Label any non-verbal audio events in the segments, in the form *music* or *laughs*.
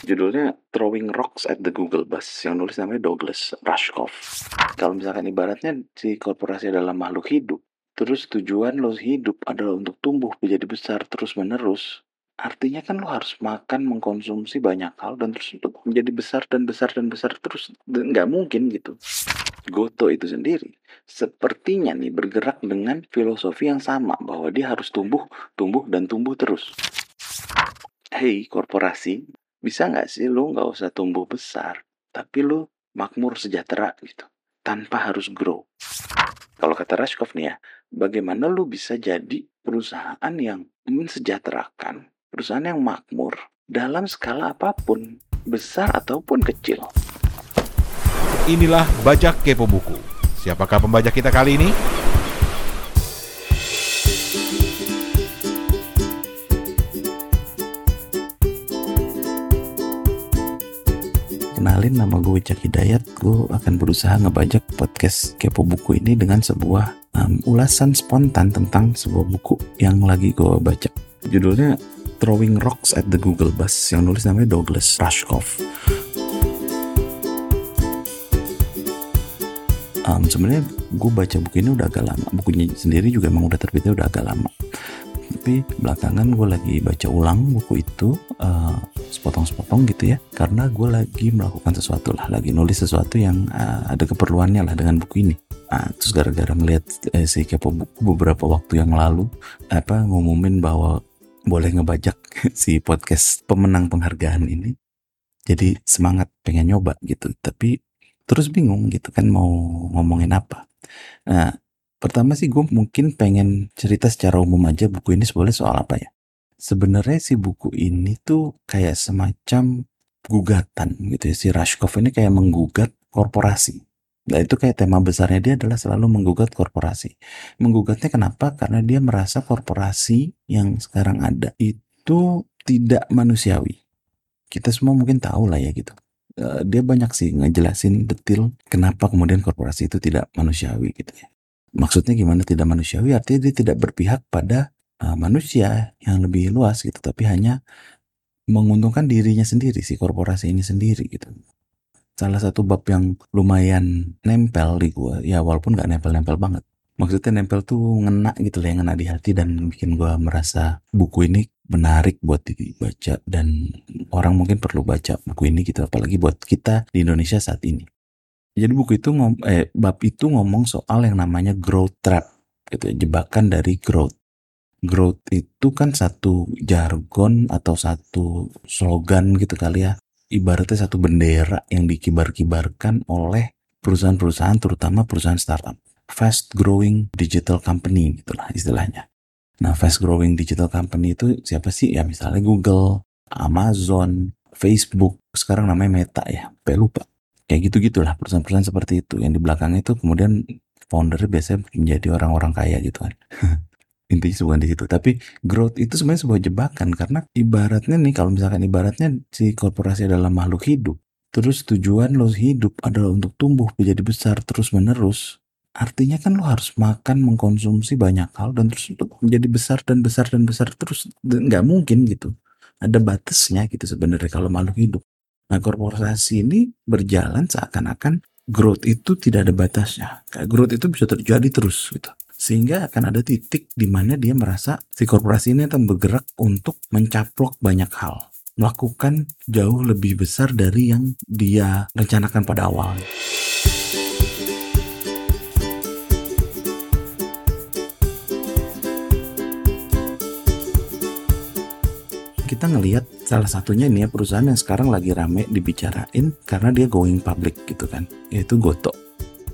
Judulnya Throwing Rocks at the Google Bus yang nulis namanya Douglas Rushkoff. Kalau misalkan ibaratnya si korporasi adalah makhluk hidup, terus tujuan lo hidup adalah untuk tumbuh menjadi besar terus menerus, artinya kan lo harus makan mengkonsumsi banyak hal dan terus untuk menjadi besar dan besar dan besar terus nggak mungkin gitu. Goto itu sendiri sepertinya nih bergerak dengan filosofi yang sama bahwa dia harus tumbuh, tumbuh dan tumbuh terus. Hei korporasi, bisa nggak sih lu nggak usah tumbuh besar, tapi lu makmur sejahtera gitu, tanpa harus grow. Kalau kata Rashkov nih ya, bagaimana lu bisa jadi perusahaan yang mensejahterakan, perusahaan yang makmur dalam skala apa pun, besar ataupun kecil. Inilah Bajak Kepo Buku. Siapakah pembajak kita kali ini? Kenalin nama gue Cak Hidayat, gue akan berusaha ngebajak podcast Kepo Buku ini dengan sebuah um, ulasan spontan tentang sebuah buku yang lagi gue baca. Judulnya Throwing Rocks at the Google Bus yang nulis namanya Douglas Rushkoff. Um, Sebenarnya gue baca buku ini udah agak lama, bukunya sendiri juga emang udah terbitnya udah agak lama. Tapi belakangan gue lagi baca ulang buku itu uh, sepotong-sepotong gitu ya, karena gue lagi melakukan sesuatu lah, lagi nulis sesuatu yang uh, ada keperluannya lah dengan buku ini. Nah, terus gara-gara melihat eh, si kepo buku beberapa waktu yang lalu apa ngumumin bahwa boleh ngebajak *laughs* si podcast pemenang penghargaan ini jadi semangat pengen nyoba gitu. Tapi terus bingung gitu kan mau ngomongin apa. Nah pertama sih gue mungkin pengen cerita secara umum aja buku ini sebenarnya soal apa ya sebenarnya si buku ini tuh kayak semacam gugatan gitu ya si Rashkov ini kayak menggugat korporasi Nah itu kayak tema besarnya dia adalah selalu menggugat korporasi. Menggugatnya kenapa? Karena dia merasa korporasi yang sekarang ada itu tidak manusiawi. Kita semua mungkin tahu lah ya gitu. Eh, dia banyak sih ngejelasin detil kenapa kemudian korporasi itu tidak manusiawi gitu ya. Maksudnya gimana tidak manusiawi? Artinya dia tidak berpihak pada uh, manusia yang lebih luas gitu, tapi hanya menguntungkan dirinya sendiri si korporasi ini sendiri gitu. Salah satu bab yang lumayan nempel di gue ya walaupun gak nempel-nempel banget. Maksudnya nempel tuh ngena gitu lah yang ngena di hati dan bikin gue merasa buku ini menarik buat dibaca dan orang mungkin perlu baca buku ini gitu apalagi buat kita di Indonesia saat ini. Jadi buku itu ngom eh bab itu ngomong soal yang namanya growth trap gitu ya, jebakan dari growth growth itu kan satu jargon atau satu slogan gitu kali ya. Ibaratnya satu bendera yang dikibar-kibarkan oleh perusahaan-perusahaan terutama perusahaan startup. Fast growing digital company gitulah istilahnya. Nah fast growing digital company itu siapa sih? Ya misalnya Google Amazon Facebook. Sekarang namanya Meta ya Sampai lupa. Kayak gitu gitulah perusahaan-perusahaan seperti itu. Yang di belakangnya itu kemudian foundernya biasanya menjadi orang-orang kaya gitu kan *laughs* intinya bukan di situ. Tapi growth itu sebenarnya sebuah jebakan karena ibaratnya nih kalau misalkan ibaratnya si korporasi adalah makhluk hidup terus tujuan lo hidup adalah untuk tumbuh menjadi besar terus menerus artinya kan lo harus makan mengkonsumsi banyak hal dan terus untuk menjadi besar dan besar dan besar terus nggak mungkin gitu. Ada batasnya gitu sebenarnya kalau makhluk hidup. Nah korporasi ini berjalan seakan-akan growth itu tidak ada batasnya. Growth itu bisa terjadi terus gitu sehingga akan ada titik di mana dia merasa si korporasi ini akan bergerak untuk mencaplok banyak hal. Melakukan jauh lebih besar dari yang dia rencanakan pada awal. Kita ngelihat salah satunya ini ya perusahaan yang sekarang lagi rame dibicarain karena dia going public gitu kan, yaitu Goto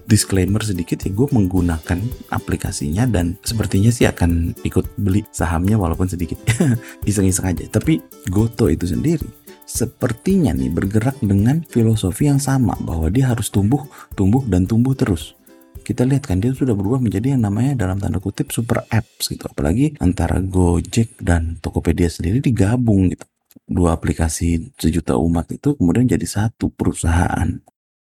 disclaimer sedikit ya gue menggunakan aplikasinya dan sepertinya sih akan ikut beli sahamnya walaupun sedikit. *laughs* Iseng-iseng aja. Tapi Goto itu sendiri sepertinya nih bergerak dengan filosofi yang sama bahwa dia harus tumbuh tumbuh dan tumbuh terus. Kita lihat kan dia sudah berubah menjadi yang namanya dalam tanda kutip super apps gitu. Apalagi antara Gojek dan Tokopedia sendiri digabung gitu. Dua aplikasi sejuta umat itu kemudian jadi satu perusahaan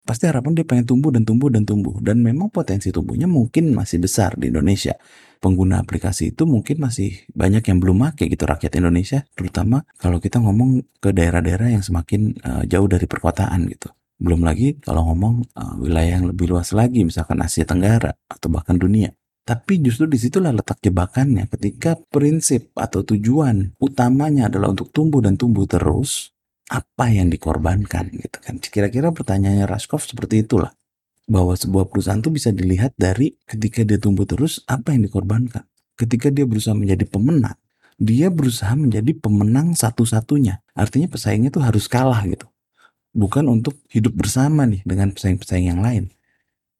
pasti harapan dia pengen tumbuh dan tumbuh dan tumbuh dan memang potensi tumbuhnya mungkin masih besar di Indonesia pengguna aplikasi itu mungkin masih banyak yang belum make gitu rakyat Indonesia, terutama kalau kita ngomong ke daerah-daerah yang semakin uh, jauh dari perkotaan gitu. Belum lagi kalau ngomong uh, wilayah yang lebih luas lagi, misalkan Asia Tenggara atau bahkan dunia. Tapi justru di situlah letak jebakannya ketika prinsip atau tujuan utamanya adalah untuk tumbuh dan tumbuh terus, apa yang dikorbankan gitu kan. Kira-kira pertanyaannya Raskov seperti itulah bahwa sebuah perusahaan itu bisa dilihat dari ketika dia tumbuh terus apa yang dikorbankan. Ketika dia berusaha menjadi pemenang, dia berusaha menjadi pemenang satu-satunya. Artinya pesaingnya tuh harus kalah gitu. Bukan untuk hidup bersama nih dengan pesaing-pesaing yang lain.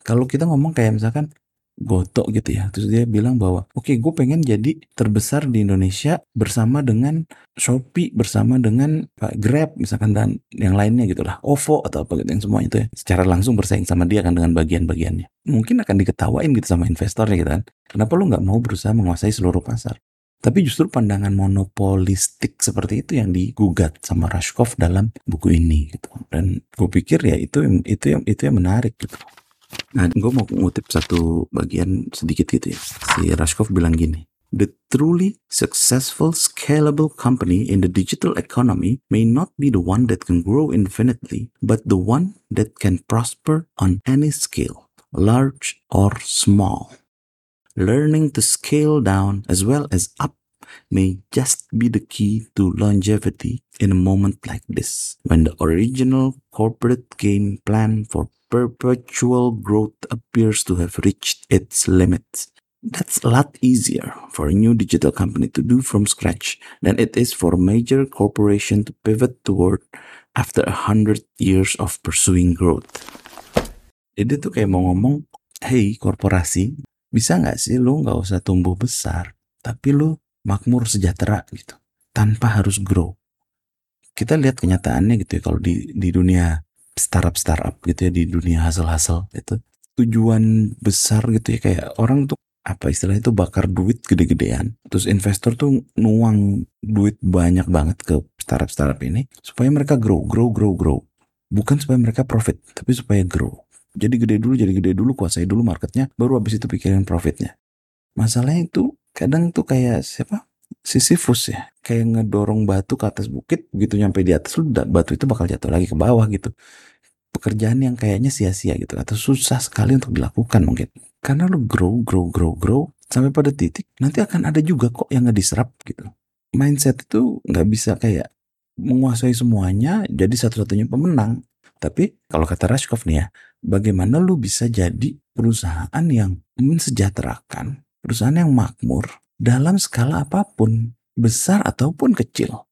Kalau kita ngomong kayak misalkan Goto gitu ya. Terus dia bilang bahwa oke okay, gue pengen jadi terbesar di Indonesia bersama dengan Shopee, bersama dengan Grab misalkan dan yang lainnya gitu lah. OVO atau apa gitu yang semua itu ya. Secara langsung bersaing sama dia kan dengan bagian-bagiannya. Mungkin akan diketawain gitu sama investornya gitu kan. Kenapa lu nggak mau berusaha menguasai seluruh pasar? Tapi justru pandangan monopolistik seperti itu yang digugat sama Rashkov dalam buku ini gitu. Dan gue pikir ya itu itu yang itu yang menarik gitu. Nah, gue mau ngutip satu bagian sedikit gitu ya. Si Rashkov bilang gini. The truly successful scalable company in the digital economy may not be the one that can grow infinitely, but the one that can prosper on any scale, large or small. Learning to scale down as well as up may just be the key to longevity in a moment like this, when the original corporate game plan for perpetual growth appears to have reached its limits. That's a lot easier for a new digital company to do from scratch than it is for a major corporation to pivot toward after a hundred years of pursuing growth. Jadi tuh kayak mau ngomong, hey korporasi, bisa nggak sih lu nggak usah tumbuh besar, tapi lu makmur sejahtera gitu, tanpa harus grow. Kita lihat kenyataannya gitu ya kalau di di dunia startup startup gitu ya di dunia hasil-hasil itu. Tujuan besar gitu ya kayak orang tuh apa istilah itu bakar duit gede-gedean. Terus investor tuh nuang duit banyak banget ke startup startup ini supaya mereka grow grow grow grow. Bukan supaya mereka profit tapi supaya grow. Jadi gede dulu jadi gede dulu kuasai dulu marketnya baru habis itu pikirin profitnya. Masalahnya itu kadang tuh kayak siapa Sisyphus ya kayak ngedorong batu ke atas bukit begitu nyampe di atas lu batu itu bakal jatuh lagi ke bawah gitu. Pekerjaan yang kayaknya sia-sia gitu atau susah sekali untuk dilakukan mungkin. Karena lu grow grow grow grow sampai pada titik nanti akan ada juga kok yang nggak diserap gitu. Mindset itu nggak bisa kayak menguasai semuanya jadi satu-satunya pemenang. Tapi kalau kata Rashkov nih ya bagaimana lu bisa jadi perusahaan yang mensejahterakan perusahaan yang makmur dalam skala apa pun besar ataupun kecil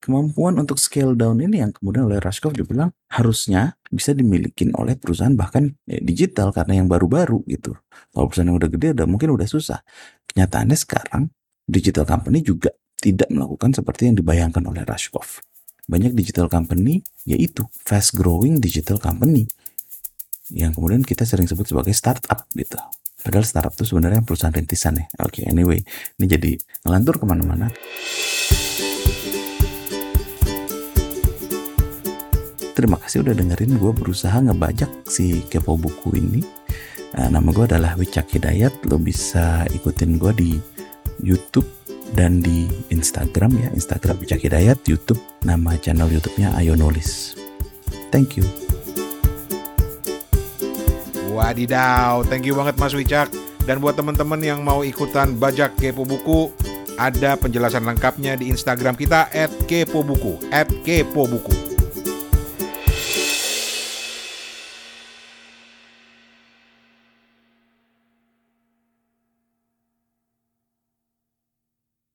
kemampuan untuk scale down ini yang kemudian oleh Rashkov dibilang harusnya bisa dimiliki oleh perusahaan bahkan ya, digital karena yang baru-baru gitu. Kalau perusahaan yang udah gede udah mungkin udah susah. Kenyataannya sekarang digital company juga tidak melakukan seperti yang dibayangkan oleh Rashkov. Banyak digital company yaitu fast growing digital company yang kemudian kita sering sebut sebagai startup gitu. Padahal startup itu sebenarnya perusahaan rintisan ya. Oke, okay, anyway, ini jadi ngelantur ke mana-mana. terima kasih udah dengerin gue berusaha ngebajak si kepo buku ini. Nah, nama gue adalah Wicak Hidayat. Lo bisa ikutin gue di YouTube dan di Instagram ya. Instagram Wicak Hidayat, YouTube nama channel YouTube-nya Ayo Nulis. Thank you. Wadidaw, thank you banget Mas Wicak. Dan buat teman-teman yang mau ikutan bajak kepo buku, ada penjelasan lengkapnya di Instagram kita @kepobuku, @kepobuku.